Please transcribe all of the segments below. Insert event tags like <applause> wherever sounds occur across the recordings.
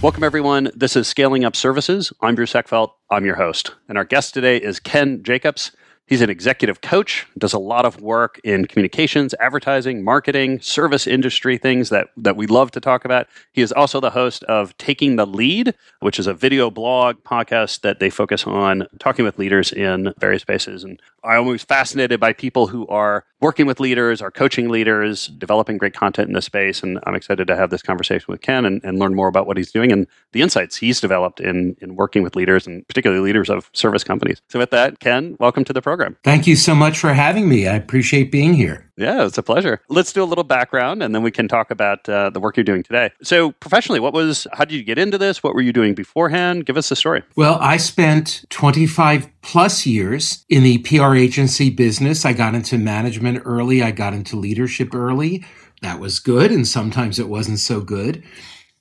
Welcome, everyone. This is Scaling Up Services. I'm Bruce Eckfeldt. I'm your host. And our guest today is Ken Jacobs. He's an executive coach, does a lot of work in communications, advertising, marketing, service industry things that, that we love to talk about. He is also the host of Taking the Lead, which is a video blog podcast that they focus on talking with leaders in various spaces. And I'm always fascinated by people who are working with leaders, are coaching leaders, developing great content in this space. And I'm excited to have this conversation with Ken and, and learn more about what he's doing and the insights he's developed in, in working with leaders and particularly leaders of service companies. So, with that, Ken, welcome to the program program. Thank you so much for having me. I appreciate being here. Yeah, it's a pleasure. Let's do a little background and then we can talk about uh, the work you're doing today. So, professionally, what was, how did you get into this? What were you doing beforehand? Give us the story. Well, I spent 25 plus years in the PR agency business. I got into management early, I got into leadership early. That was good, and sometimes it wasn't so good.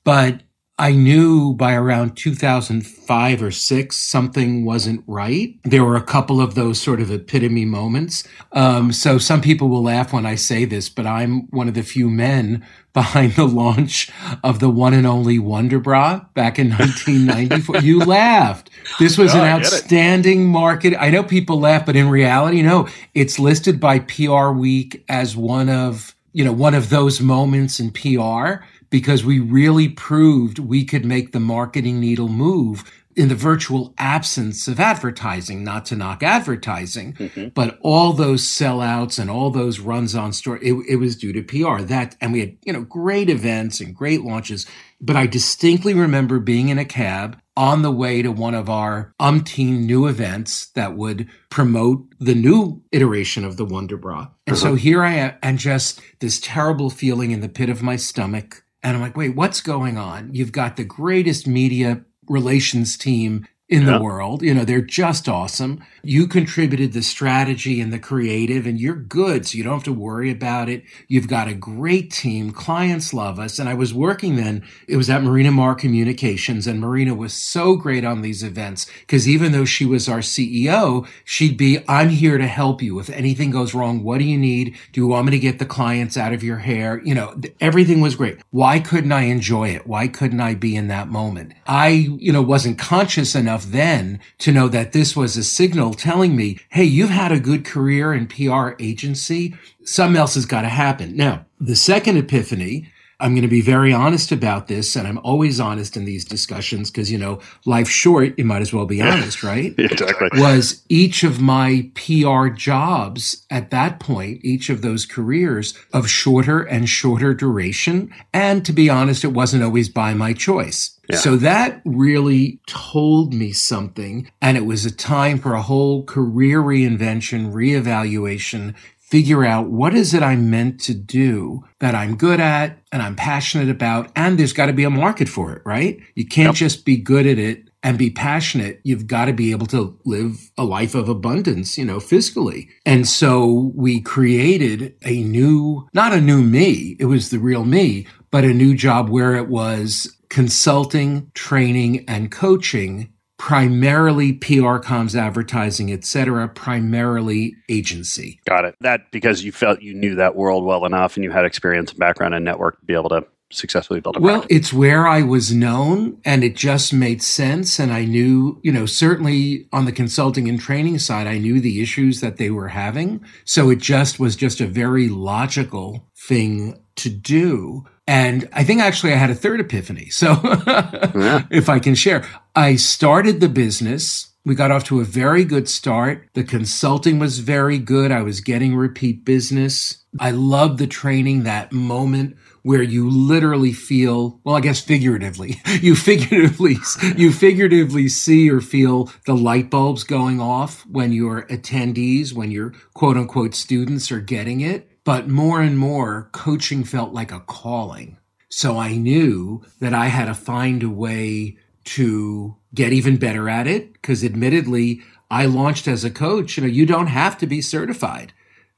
But I knew by around 2005 or six, something wasn't right. There were a couple of those sort of epitome moments. Um, so some people will laugh when I say this, but I'm one of the few men <laughs> behind the launch of the one and only Wonder Bra back in <laughs> 1994. you laughed. This was an outstanding market. I know people laugh, but in reality, no, it's listed by PR Week as one of, you know, one of those moments in PR because we really proved we could make the marketing needle move in the virtual absence of advertising, not to knock advertising, mm-hmm. but all those sellouts and all those runs on store, it, it, was due to PR. That and we had, you know, great events and great launches. But I distinctly remember being in a cab on the way to one of our umpteen new events that would promote the new iteration of the Wonder Bra. And uh-huh. so here I am, and just this terrible feeling in the pit of my stomach and I'm like, wait, what's going on? You've got the greatest media relations team in yeah. the world. You know, they're just awesome. You contributed the strategy and the creative, and you're good. So you don't have to worry about it. You've got a great team. Clients love us. And I was working then, it was at Marina Maher Communications, and Marina was so great on these events because even though she was our CEO, she'd be, I'm here to help you. If anything goes wrong, what do you need? Do you want me to get the clients out of your hair? You know, everything was great. Why couldn't I enjoy it? Why couldn't I be in that moment? I, you know, wasn't conscious enough enough then to know that this was a signal telling me, hey, you've had a good career in PR agency. Something else has got to happen. Now, the second epiphany I'm going to be very honest about this, and I'm always honest in these discussions because, you know, life's short. You might as well be honest, right? <laughs> exactly. Was each of my PR jobs at that point, each of those careers of shorter and shorter duration. And to be honest, it wasn't always by my choice. Yeah. So that really told me something. And it was a time for a whole career reinvention, reevaluation, figure out what is it I'm meant to do that I'm good at and I'm passionate about. And there's got to be a market for it, right? You can't yep. just be good at it and be passionate. You've got to be able to live a life of abundance, you know, fiscally. And so we created a new, not a new me, it was the real me, but a new job where it was consulting, training, and coaching primarily PR comms advertising, etc., primarily agency. Got it. That because you felt you knew that world well enough and you had experience and background and network to be able to successfully build a well it's where i was known and it just made sense and i knew you know certainly on the consulting and training side i knew the issues that they were having so it just was just a very logical thing to do and I think actually I had a third epiphany. <laughs> So yeah. if I can share, I started the business We got off to a very good start. The consulting was very good. I was getting repeat business. I love the training, that moment where you literally feel, well, I guess figuratively, <laughs> you figuratively, <laughs> you figuratively see or feel the light bulbs going off when your attendees, when your quote unquote students are getting it. But more and more coaching felt like a calling. So I knew that I had to find a way to get even better at it. Cause admittedly, I launched as a coach. You know, you don't have to be certified.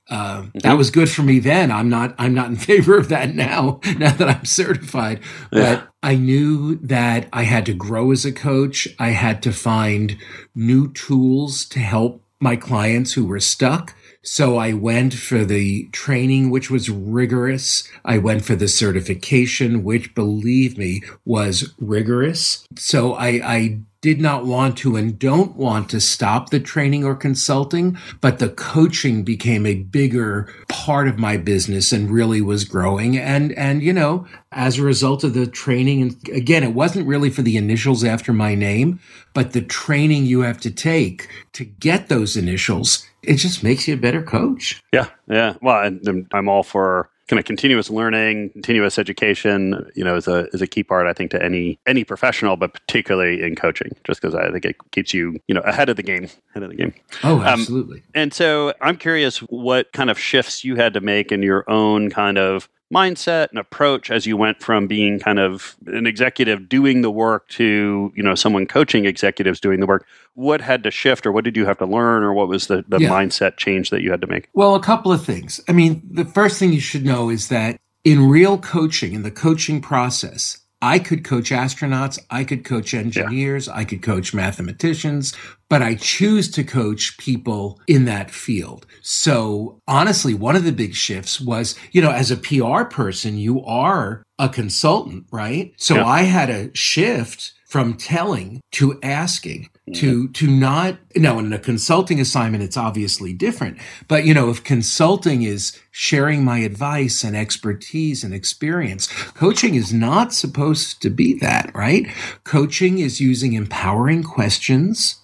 Uh, that was good for me then. I'm not. I'm not in <laughs> favor of that now. Now that I'm certified, yeah. but I knew that I had to grow as a coach. I had to find new tools to help my clients who were stuck. So I went for the training, which was rigorous. I went for the certification, which believe me was rigorous. So I, I did not want to and don't want to stop the training or consulting, but the coaching became a bigger part of my business and really was growing. And, and, you know, as a result of the training, and again, it wasn't really for the initials after my name, but the training you have to take to get those initials, it just makes you a better coach. Yeah. Yeah. Well, I'm all for kind of continuous learning, continuous education, you know, is a is a key part I think to any any professional, but particularly in coaching, just because I think it keeps you you know ahead of the game, ahead of the game. Oh, um, absolutely. Um, and so I'm curious what kind of shifts you had to make in your own kind of mindset and approach as you went from being kind of an executive doing the work to you know someone coaching executives doing the work. What had to shift or what did you have to learn or what was the, the yeah. mindset change that you had to make? Well a couple of things. I mean the first thing you should know is that in real coaching in the coaching process I could coach astronauts, I could coach engineers, yeah. I could coach mathematicians, but I choose to coach people in that field. So honestly, one of the big shifts was, you know, as a PR person, you are a consultant, right? So yeah. I had a shift from telling to asking mm-hmm. to to not now in a consulting assignment it's obviously different but you know if consulting is sharing my advice and expertise and experience coaching is not supposed to be that right? Coaching is using empowering questions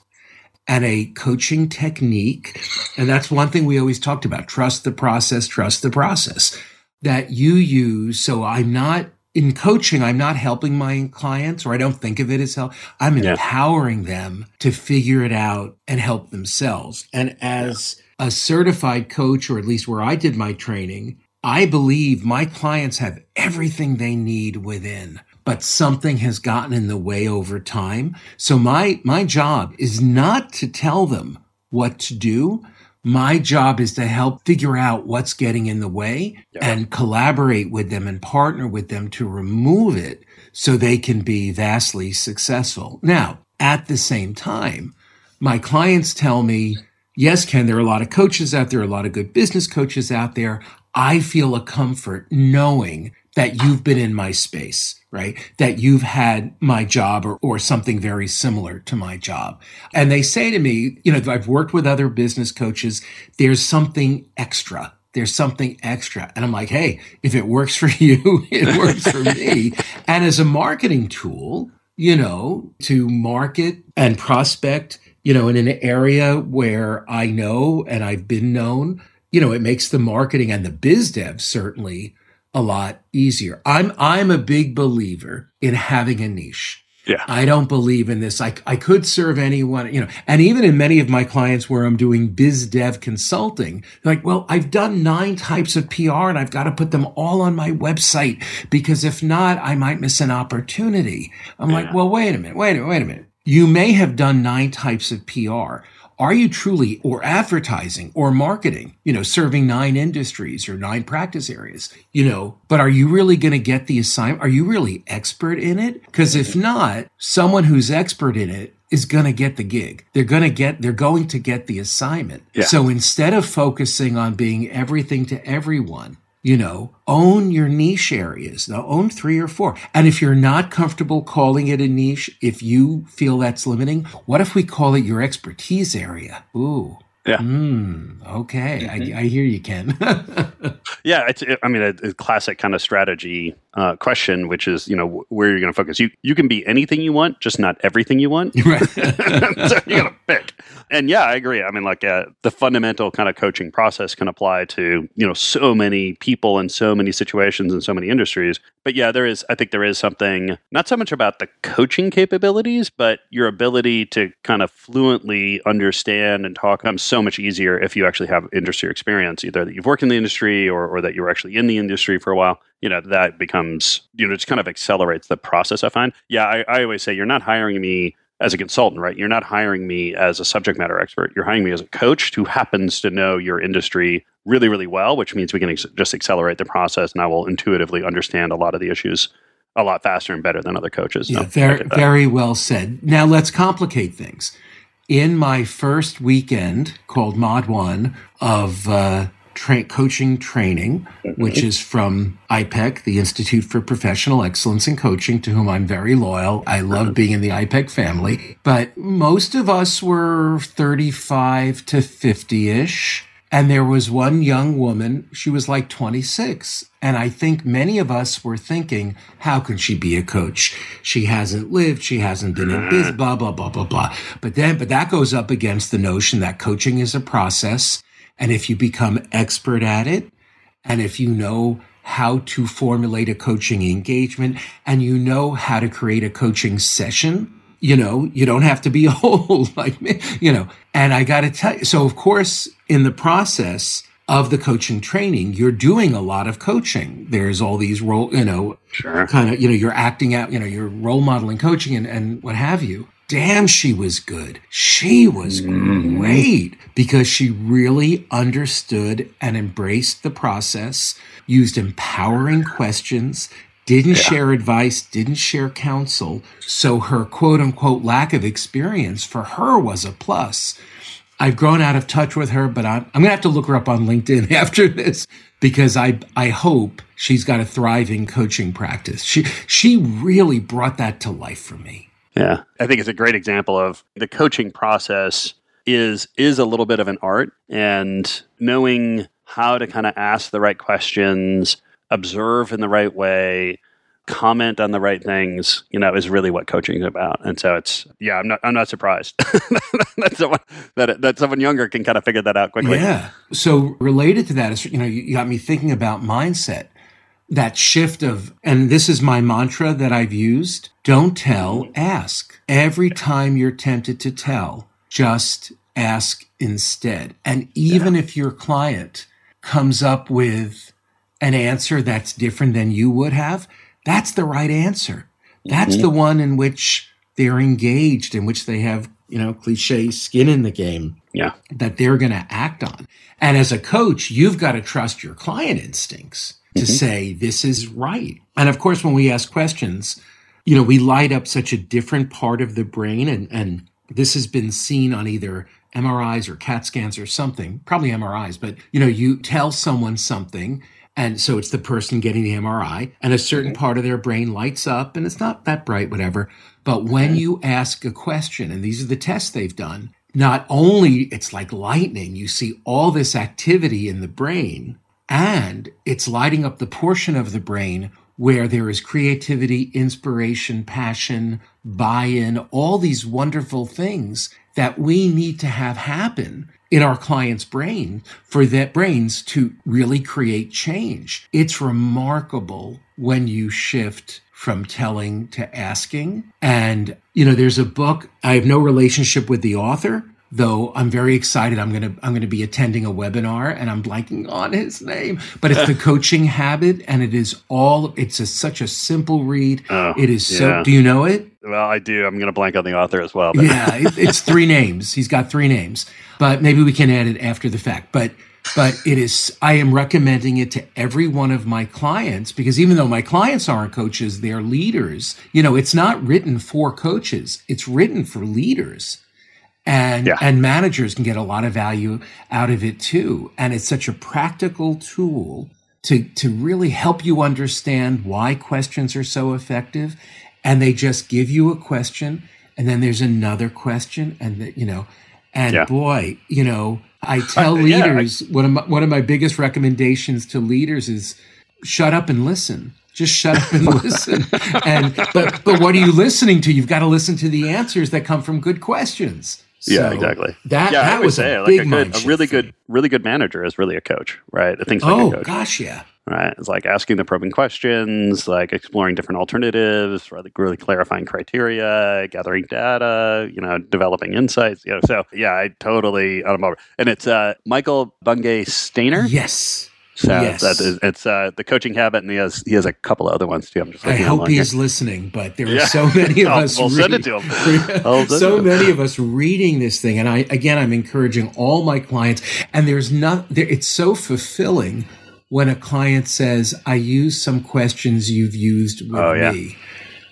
and a coaching technique and that's one thing we always talked about trust the process trust the process that you use so i'm not in coaching, I'm not helping my clients or I don't think of it as help. I'm yeah. empowering them to figure it out and help themselves. And as yeah. a certified coach, or at least where I did my training, I believe my clients have everything they need within, but something has gotten in the way over time. So my, my job is not to tell them what to do. My job is to help figure out what's getting in the way yeah. and collaborate with them and partner with them to remove it so they can be vastly successful. Now, at the same time, my clients tell me, yes, Ken, there are a lot of coaches out there, a lot of good business coaches out there. I feel a comfort knowing that you've been in my space, right? That you've had my job or, or something very similar to my job. And they say to me, you know, I've worked with other business coaches. There's something extra. There's something extra. And I'm like, hey, if it works for <laughs> you, it works for me. And as a marketing tool, you know, to market and prospect, you know, in an area where I know and I've been known, you know, it makes the marketing and the biz dev certainly a lot easier. I'm I'm a big believer in having a niche. Yeah. I don't believe in this. I, I could serve anyone, you know, and even in many of my clients where I'm doing biz dev consulting, like, well, I've done nine types of PR and I've got to put them all on my website because if not, I might miss an opportunity. I'm yeah. like, well, wait a minute, wait a minute, wait a minute. You may have done nine types of PR, are you truly or advertising or marketing, you know, serving nine industries or nine practice areas, you know, but are you really going to get the assignment? Are you really expert in it? Because if not, someone who's expert in it is going to get the gig. They're going to get, they're going to get the assignment. Yeah. So instead of focusing on being everything to everyone, you know, own your niche areas. Now own three or four. And if you're not comfortable calling it a niche, if you feel that's limiting, what if we call it your expertise area? Ooh. Yeah. Mm, okay. Mm-hmm. I, I, hear you, Ken. <laughs> yeah. It's, it, I mean, a, a, classic kind of strategy uh, question, which is, you know, where you're going to focus. You, you can be anything you want, just not everything you want. Right. <laughs> so you got to pick. And yeah, I agree. I mean, like uh, the fundamental kind of coaching process can apply to, you know, so many people and so many situations and so many industries. But yeah, there is, I think there is something, not so much about the coaching capabilities, but your ability to kind of fluently understand and talk comes so much easier if you actually have industry experience, either that you've worked in the industry or, or that you're actually in the industry for a while. You know, that becomes, you know, just kind of accelerates the process, I find. Yeah, I, I always say you're not hiring me as a consultant, right? You're not hiring me as a subject matter expert. You're hiring me as a coach who happens to know your industry really, really well, which means we can ex- just accelerate the process and I will intuitively understand a lot of the issues a lot faster and better than other coaches. Yeah, very, very well said. Now let's complicate things. In my first weekend called Mod One of uh, tra- coaching training, mm-hmm. which is from IPEC, the Institute for Professional Excellence in Coaching, to whom I'm very loyal. I love being in the IPEC family, but most of us were 35 to 50 ish. And there was one young woman, she was like 26. And I think many of us were thinking, how can she be a coach? She hasn't lived, she hasn't been in business, blah, blah, blah, blah, blah. But then, but that goes up against the notion that coaching is a process and if you become expert at it, and if you know how to formulate a coaching engagement and you know how to create a coaching session, you know, you don't have to be <laughs> old like me, you know. And I got to tell you, so of course, in the process of the coaching training, you're doing a lot of coaching. There's all these role, you know, sure. kind of, you know, you're acting out, you know, you're role modeling coaching and, and what have you damn, she was good. She was mm-hmm. great because she really understood and embraced the process, used empowering questions, didn't yeah. share advice, didn't share counsel. So her quote unquote lack of experience for her was a plus. I've grown out of touch with her, but I'm, I'm going to have to look her up on LinkedIn <laughs> after this because I, I hope she's got a thriving coaching practice. She, she really brought that to life for me. Yeah. I think it's a great example of the coaching process is is a little bit of an art and knowing how to kind of ask the right questions, observe in the right way, comment on the right things, you know, is really what coaching is about. And so it's yeah, I'm not I'm not surprised <laughs> that someone that that someone younger can kind of figure that out quickly. Yeah. So related to that is you know, you got me thinking about mindset that shift of, and this is my mantra that I've used don't tell, ask. Every time you're tempted to tell, just ask instead. And even yeah. if your client comes up with an answer that's different than you would have, that's the right answer. That's mm-hmm. the one in which they're engaged, in which they have, you know, cliche skin in the game. Yeah. That they're going to act on. And as a coach, you've got to trust your client instincts to mm-hmm. say this is right. And of course, when we ask questions, you know, we light up such a different part of the brain and, and this has been seen on either MRIs or CAT scans or something, probably MRIs, but you know, you tell someone something and so it's the person getting the MRI and a certain mm-hmm. part of their brain lights up and it's not that bright, whatever. But when you ask a question, and these are the tests they've done, not only it's like lightning, you see all this activity in the brain and it's lighting up the portion of the brain where there is creativity, inspiration, passion, buy in, all these wonderful things that we need to have happen in our client's brain for that brains to really create change. It's remarkable when you shift from telling to asking. And, you know, there's a book, I have no relationship with the author, though I'm very excited. I'm gonna I'm gonna be attending a webinar, and I'm blanking on his name, but it's the <laughs> coaching habit, and it is all. It's a, such a simple read. Oh, it is yeah. so. Do you know it? Well, I do. I'm gonna blank on the author as well. But. Yeah, it, it's three names. He's got three names, but maybe we can add it after the fact. But but it is i am recommending it to every one of my clients because even though my clients aren't coaches they're leaders you know it's not written for coaches it's written for leaders and yeah. and managers can get a lot of value out of it too and it's such a practical tool to to really help you understand why questions are so effective and they just give you a question and then there's another question and the, you know and yeah. boy you know I <laughs> tell Yeah, I- leaders one of my, one of my biggest recommendations to leaders is shut up and listen. Just shut up and <laughs> listen. And but but what are you listening to? You've got to listen to the answers that come from good questions. Yeah, So exactly. That yeah, that was say a like a good, a really good, really good manager is really a coach, right? It thinks like Oh gosh, yeah. right? It's like asking the probing questions, like exploring different alternatives, really, really clarifying criteria, gathering data, you know, developing insights. You know, so yeah, I totally I'm over. And it's uh, Michael Bungay Stanier. Yes. So Yes. that is, it's uh, the coaching habit, and he has he has a couple of other ones too. I'm just I hope along here. he's listening, but there are Yeah. so many of <laughs> I'll- us. we'll send it to him. <laughs> I'll so many of us reading this thing, and I again, I'm encouraging all my clients. And there's not. There, it's so fulfilling when a client says, "I use some questions you've used with Oh, yeah. me,"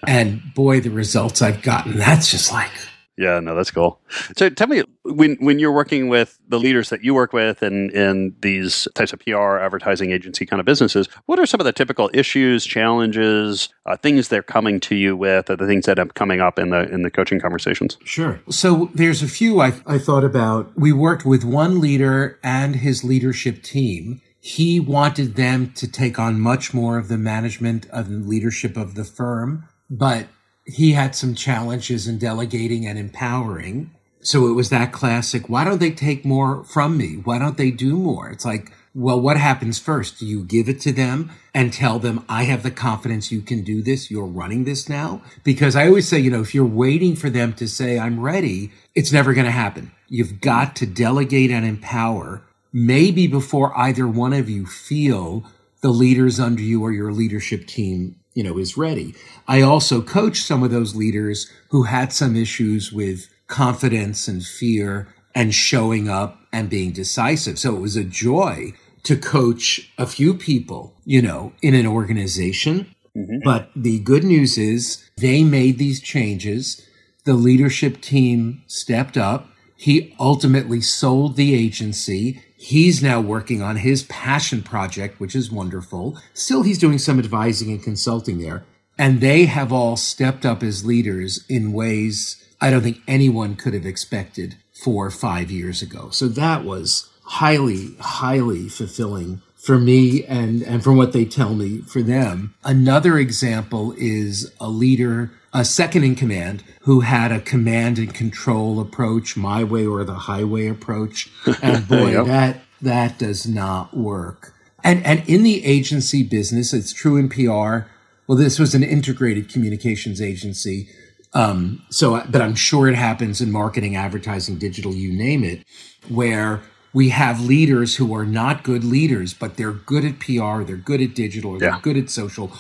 and boy, the results I've gotten. That's just like Yeah, no, that's cool. So tell me when when you're working with the leaders that you work with and in these types of PR advertising agency kind of businesses, what are some of the typical issues, challenges, uh, things they're coming to you with, or the things that are coming up in the in the coaching conversations? Sure. So there's a few I, I thought about. We worked with one leader and his leadership team. He wanted them to take on much more of the management of the leadership of the firm, but he had some challenges in delegating and empowering. So it was that classic, why don't they take more from me? Why don't they do more? It's like, well, what happens first? Do you give it to them and tell them, I have the confidence you can do this? You're running this now? Because I always say, you know, if you're waiting for them to say, I'm ready, it's never going to happen. You've got to delegate and empower, maybe before either one of you feel the leaders under you or your leadership team, you know, is ready. I also coached some of those leaders who had some issues with confidence and fear and showing up and being decisive. So it was a joy to coach a few people, you know, in an organization. Mm-hmm. But the good news is they made these changes. The leadership team stepped up. He ultimately sold the agency. He's now working on his passion project, which is wonderful. Still, he's doing some advising and consulting there. And they have all stepped up as leaders in ways I don't think anyone could have expected four or five years ago. So that was highly, highly fulfilling for me and, and from what they tell me for them. Another example is a leader, a second in command who had a command and control approach, my way or the highway approach. <laughs> And boy, Yep. that, that does not work. And, and in the agency business, it's true in PR. Well, this was an integrated communications agency. Um, so, but I'm sure it happens in marketing, advertising, digital, you name it, where we have leaders who are not good leaders, but they're good at PR, they're good at digital, or they're good at social,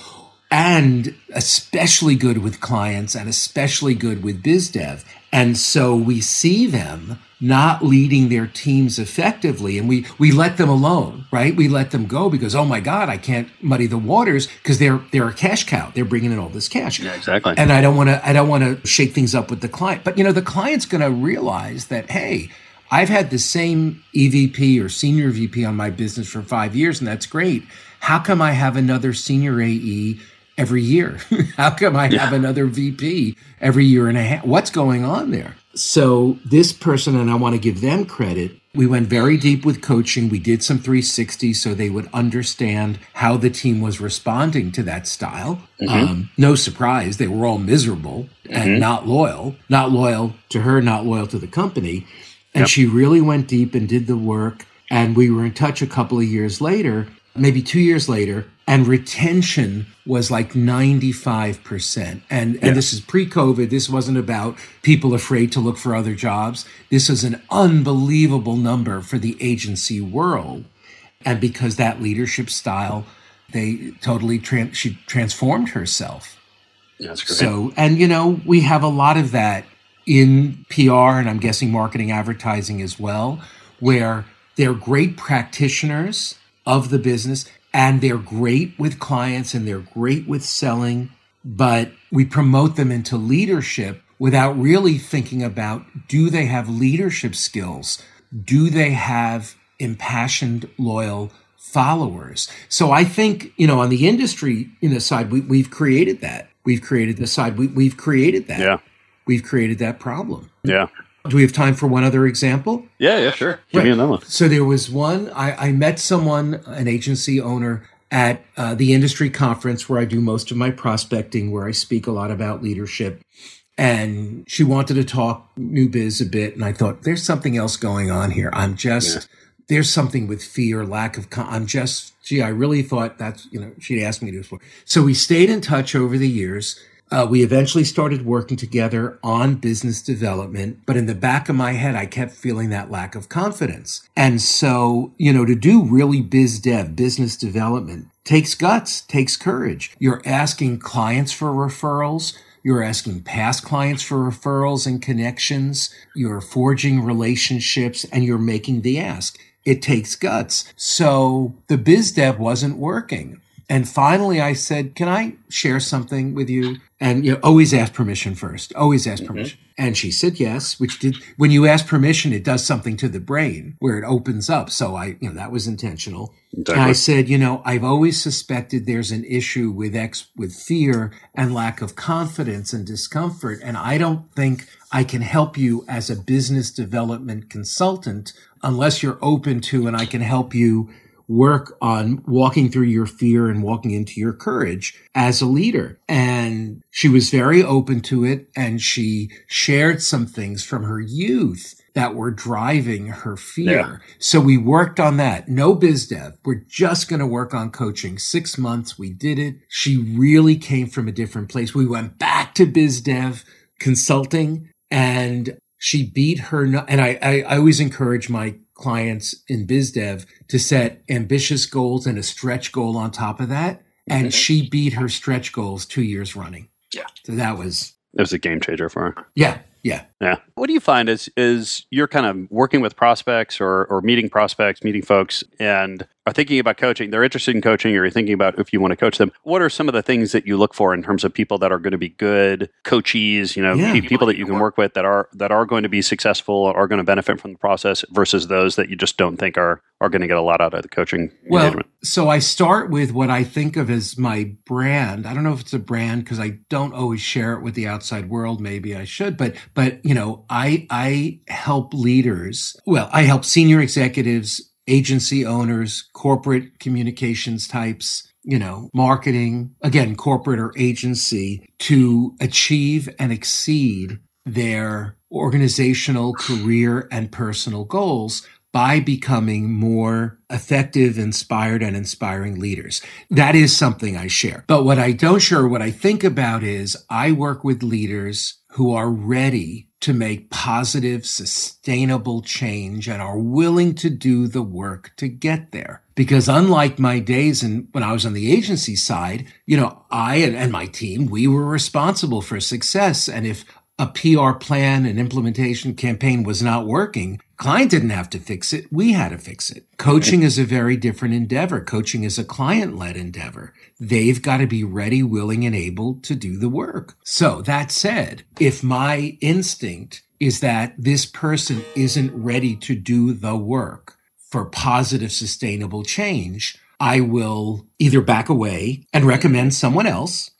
and especially good with clients and especially good with biz dev. And so we see them not leading their teams effectively and we we let them alone, right? We let them go because oh my god, I can't muddy the waters because they're they're a cash cow. They're bringing in all this cash. Yeah, exactly. And I don't want to I don't want to shake things up with the client. But you know, the client's going to realize that hey, I've had the same EVP or senior VP on my business for 5 years and that's great. How come I have another senior AE every year? <laughs> How come I have another VP every year and a half? What's going on there? So this person and I want to give them credit we went very deep with coaching. We did some 360 so they would understand how the team was responding to that style. Um, no surprise, they were all miserable and not loyal, not loyal to her, not loyal to the company. And she really went deep and did the work. And we were in touch a couple of years later, maybe two years later, and retention was like 95%. And, and this is pre COVID. This wasn't about people afraid to look for other jobs. This is an unbelievable number for the agency world. And because that leadership style, they totally, tran she transformed herself. That's great. So, and you know, we have a lot of that in PR and I'm guessing marketing advertising as well, where they're great practitioners of the business and they're great with clients and they're great with selling, but we promote them into leadership without really thinking about do they have leadership skills? Do they have impassioned, loyal followers? So I think, you know, on the industry you know, side, we, we've created that. We've created the side. We, we've created that. yeah, We've created that problem. yeah. Do we have time for one other example? Yeah, yeah, sure. Give right. me another one. So there was one, I, I met someone, an agency owner at uh, the industry conference where I do most of my prospecting, where I speak a lot about leadership. And she wanted to talk new biz a bit. And I thought, there's something else going on here. I'm just, yeah. there's something with fear, lack of, con- I'm just, gee, I really thought that's, you know, she'd asked me to explore. So we stayed in touch over the years. Uh, we eventually started working together on business development, but in the back of my head, I kept feeling that lack of confidence. And so, you know, to do really biz dev, business development, takes guts, takes courage. You're asking clients for referrals. You're asking past clients for referrals and connections. You're forging relationships and you're making the ask. It takes guts. So the biz dev wasn't working. And finally, I said, Can I share something with you? And you know, always ask permission first. Always ask mm-hmm. permission. And she said yes, which did, when you ask permission, it does something to the brain where it opens up. So I, you know, that was intentional. Exactly. And I said, you know, I've always suspected there's an issue with ex, with fear and lack of confidence and discomfort. And I don't think I can help you as a business development consultant unless you're open to, and I can help you work on walking through your fear and walking into your courage as a leader. And she was very open to it. And she shared some things from her youth that were driving her fear. Yeah. So we worked on that. No biz dev. We're just going to work on coaching. Six months. We did it. She really came from a different place. We went back to biz dev consulting and she beat her. And I, I, I always encourage my clients in BizDev to set ambitious goals and a stretch goal on top of that. And mm-hmm. she beat her stretch goals two years running. Yeah. So that was. It was a game changer for her. Yeah. Yeah. Yeah. What do you find is is you're kind of working with prospects or or meeting prospects, meeting folks and are thinking about coaching, they're interested in coaching or you're thinking about if you want to coach them. What are some of the things that you look for in terms of people that are going to be good coachees, you know, yeah. people that you can work with that are that are going to be successful, are going to benefit from the process versus those that you just don't think are are going to get a lot out of the coaching well, engagement? So I start with what I think of as my brand. I don't know if it's a brand because I don't always share it with the outside world. Maybe I should, but but you know, I I help leaders. Well, I help senior executives agency owners, corporate communications types, you know, marketing, again, corporate or agency to achieve and exceed their organizational, career, and personal goals by becoming more effective, inspired, and inspiring leaders. That is something I share. But what I don't share, what I think about is I work with leaders who are ready to make positive, sustainable change and are willing to do the work to get there. Because unlike my days and when I was on the agency side, you know, I and, and my team, we were responsible for success. And if a PR plan and implementation campaign was not working, client didn't have to fix it. We had to fix it. Coaching is a very different endeavor. Coaching is a client led endeavor. They've got to be ready, willing, and able to do the work. So that said, if my instinct is that this person isn't ready to do the work for positive, sustainable change, I will either back away and recommend someone else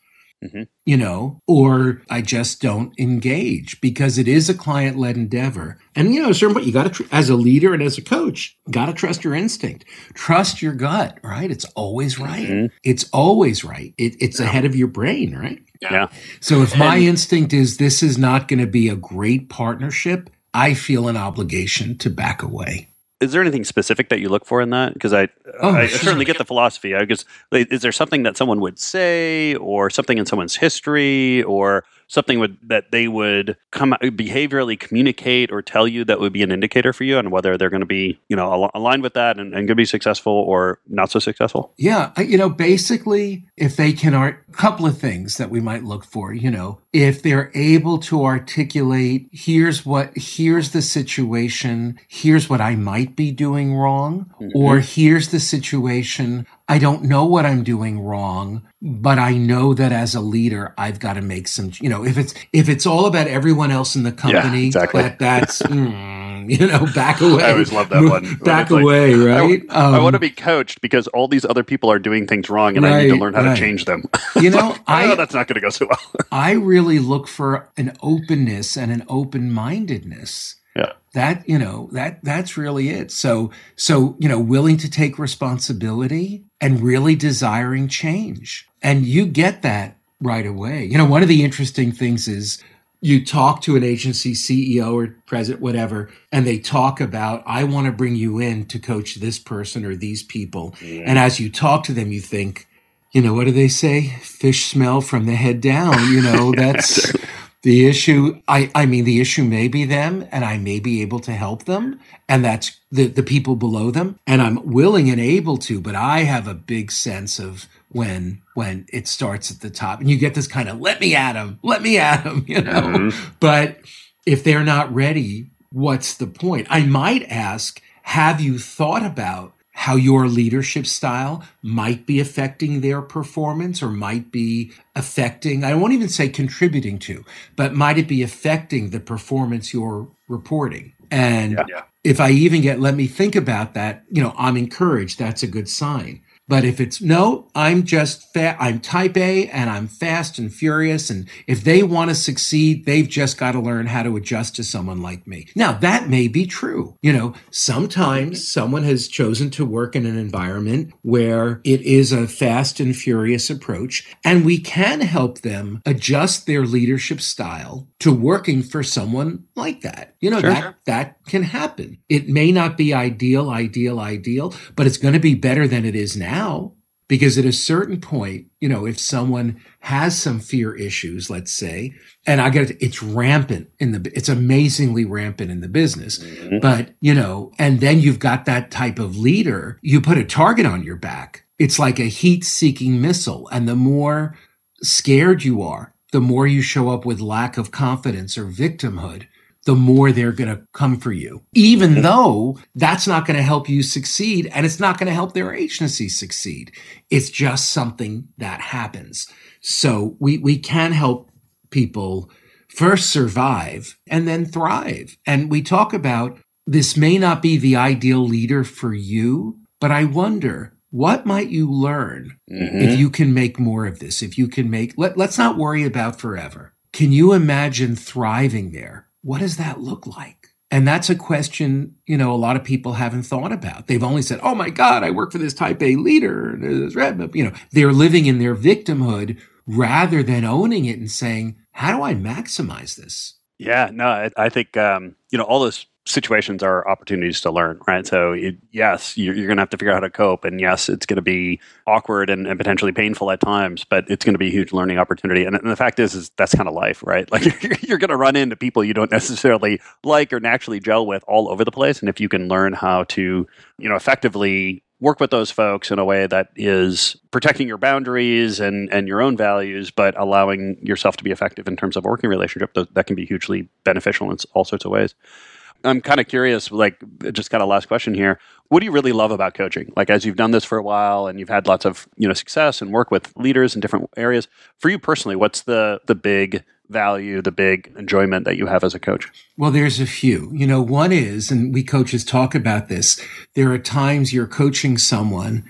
Mm-hmm. You know, or I just don't engage because it is a client led endeavor. And, you know, a certain point, you got to, tr- as a leader and as a coach, got to trust your instinct, trust your gut, right? It's always right. Mm-hmm. It's always right. It, it's yeah. ahead of your brain, right? Yeah. So if my and, instinct is this is not going to be a great partnership, I feel an obligation to back away is there anything specific that you look for in that? Because I, oh, I, sure. certainly get the philosophy. I guess is there something that someone would say, or something in someone's history, or something would, that they would come behaviorally communicate or tell you that would be an indicator for you on whether they're going to be you know al- aligned with that and, and going to be successful or not so successful yeah you know basically if they can art a couple of things that we might look for you know if they're able to articulate here's what here's the situation here's what i might be doing wrong mm-hmm. or here's the situation I don't know what I'm doing wrong, but I know that as a leader, I've got to make some, you know, if it's, if it's all about everyone else in the company, yeah, exactly. that, that's, <laughs> mm, you know, back away. I always love that one. Back away, like, right? I, um, I, want to be coached because all these other people are doing things wrong and right, I need to learn how right. to change them. <laughs> You know, I, oh, that's not going to go so well. <laughs> I really look for an openness and an open mindedness. Yeah. That, you know, that that's really it. So so, you know, willing to take responsibility and really desiring change. And you get that right away. You know, one of the interesting things is you talk to an agency CEO or president, whatever, and they talk about, I want to bring you in to coach this person or these people. Yeah. And as you talk to them, you think, you know, what do they say? Fish smell from the head down. You know, <laughs> that's the issue. I, I mean, the issue may be them and I may be able to help them. And that's the, the people below them. And I'm willing and able to, but I have a big sense of when, when it starts at the top and you get this kind of, let me at them, let me at them, <laughs> you know, mm-hmm. but if they're not ready, what's the point? I might ask, have you thought about how your leadership style might be affecting their performance or might be affecting, I won't even say contributing to, but might it be affecting the performance you're reporting? And yeah, if I even get, let me think about that, you know, I'm encouraged. That's a good sign. But if it's no, I'm just fat, I'm type A and I'm fast and furious. And if they want to succeed, they've just got to learn how to adjust to someone like me. Now that may be true. You know, sometimes someone has chosen to work in an environment where it is a fast and furious approach and we can help them adjust their leadership style to working for someone like that. You know, sure, that, that can happen. It may not be ideal, ideal, ideal, but it's going to be better than it is now. Because at a certain point, you know, if someone has some fear issues, let's say, and I get it, it's rampant in the, it's amazingly rampant in the business. Mm-hmm. But, you know, and then you've got that type of leader, you put a target on your back. It's like a heat seeking missile. And the more scared you are, the more you show up with lack of confidence or victimhood, the more they're going to come for you, even though that's not going to help you succeed and it's not going to help their agency succeed. It's just something that happens. So we, we can help people first survive and then thrive. And we talk about this may not be the ideal leader for you, but I wonder what might you learn mm-hmm. if you can make more of this? If you can make, let, let's not worry about forever. Can you imagine thriving there? What does that look like? And that's a question, you know, a lot of people haven't thought about. They've only said, oh my God, I work for this type A leader. You know, they're living in their victimhood rather than owning it and saying, how do I maximize this? Yeah, no, I, I think, um, you know, all those situations are opportunities to learn, right? So, it, yes, you're, you're going to have to figure out how to cope. And yes, it's going to be awkward and, and, potentially painful at times, but it's going to be a huge learning opportunity. And, and the fact is, is that's kind of life, right? <laughs> Like you're, you're going to run into people you don't necessarily like or naturally gel with all over the place. And if you can learn how to, you know, effectively work with those folks in a way that is protecting your boundaries and, and your own values, but allowing yourself to be effective in terms of working relationship, that, that can be hugely beneficial in all sorts of ways. I'm kind of curious, like, just kind of last question here. What do you really love about coaching? Like, as you've done this for a while and you've had lots of you know success and work with leaders in different areas, for you personally, what's the the big value, the big enjoyment that you have as a coach? Well, there's a few. You know, one is, and we coaches talk about this. There are times you're coaching someone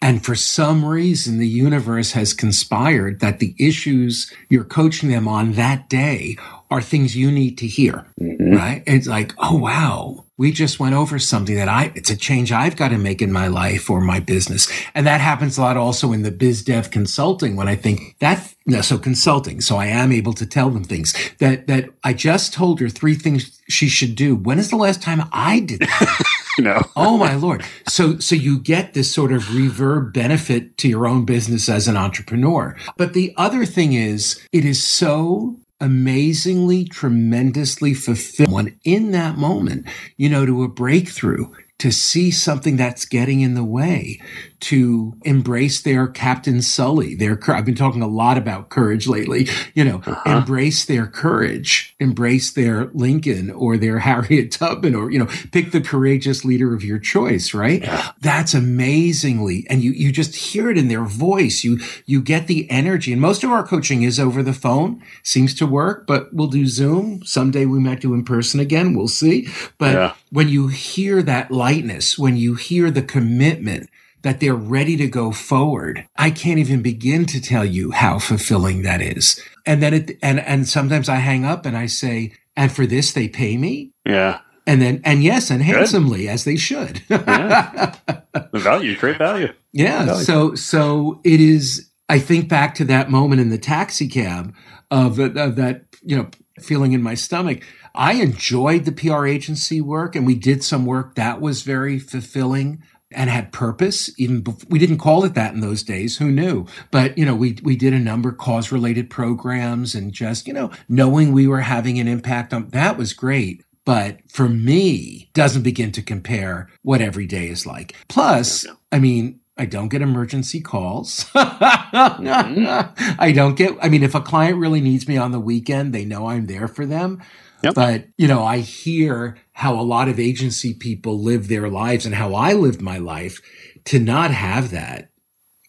and for some reason, the universe has conspired that the issues you're coaching them on that day are things you need to hear, mm-hmm. right? It's like, oh, wow, we just went over something that I, it's a change I've got to make in my life or my business. And that happens a lot also in the biz dev consulting when I think that, no, so consulting. So I am able to tell them things that, that I just told her three things she should do. When is the last time I did that? <laughs> know. oh my lord. So so you get this sort of reverb benefit to your own business as an entrepreneur. But the other thing is it is so amazingly tremendously fulfilling in that moment, you know, to a breakthrough to see something that's getting in the way, to embrace their Captain Sully, their, I've been talking a lot about courage lately, you know, uh-huh. embrace their courage, embrace their Lincoln or their <laughs> Harriet Tubman or, you know, pick the courageous leader of your choice, right? Yeah. That's amazingly, and you, you just hear it in their voice. You, you get the energy and most of our coaching is over the phone, seems to work, but we'll do Zoom. Someday we might do in person again. We'll see. But yeah. when you hear that lightness, when you hear the commitment, that they're ready to go forward. I can't even begin to tell you how fulfilling that is. And then it, and, and sometimes I hang up and I say, and for this they pay me? Yeah. And then, and yes, and handsomely Good. as they should. yeah. The value, great value. Yeah. Value. So, so it is, I think back to that moment in the taxi cab of, of that, you know, feeling in my stomach. I enjoyed the PR agency work and we did some work that was very fulfilling and had purpose. Even before, we didn't call it that in those days. Who knew? But you know, we we did a number of cause related programs and just you know knowing we were having an impact on that was great. But for me, doesn't begin to compare what every day is like. Plus, I mean, I don't get emergency calls. <laughs> mm-hmm. I don't get, I mean, if a client really needs me on the weekend, they know I'm there for them. Yep. But, you know, I hear how a lot of agency people live their lives and how I lived my life to not have that.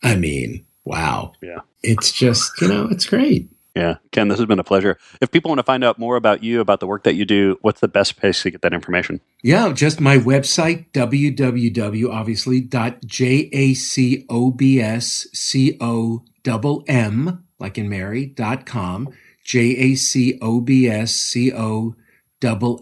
I mean, wow. Yeah. It's just, you know, it's great. Yeah. Ken, this has been a pleasure. If people want to find out more about you, about the work that you do, what's the best place to get that information? Yeah, just my website, www, obviously, dot J-A-C-O-B-S-C-O-M, like in Mary, dot com. J A C O B S C O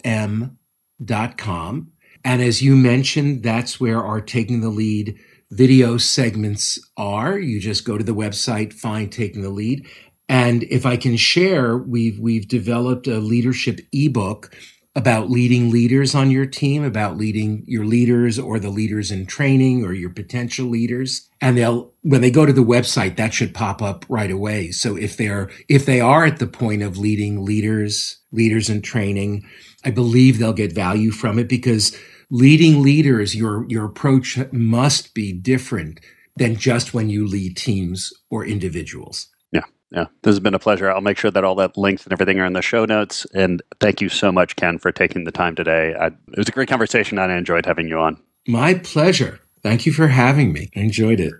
M dot com. And as you mentioned, that's where our Taking the Lead video segments are. You just go to the website, find Taking the Lead. And if I can share, we've, we've developed a leadership ebook about leading leaders on your team, about leading your leaders or the leaders in training or your potential leaders. And they'll, when they go to the website, that should pop up right away. So if they're, if they are at the point of leading leaders, leaders in training, I believe they'll get value from it because leading leaders, your, your approach must be different than just when you lead teams or individuals. Yeah, this has been a pleasure. I'll make sure that all that links and everything are in the show notes. And thank you so much, Ken, for taking the time today. I, it was a great conversation, and I enjoyed having you on. My pleasure. Thank you for having me. I enjoyed it.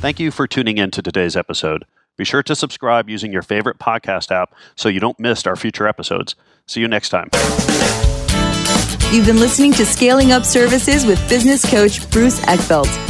Thank you for tuning in to today's episode. Be sure to subscribe using your favorite podcast app so you don't miss our future episodes. See you next time. You've been listening to Scaling Up Services with business coach Bruce Eckfeldt.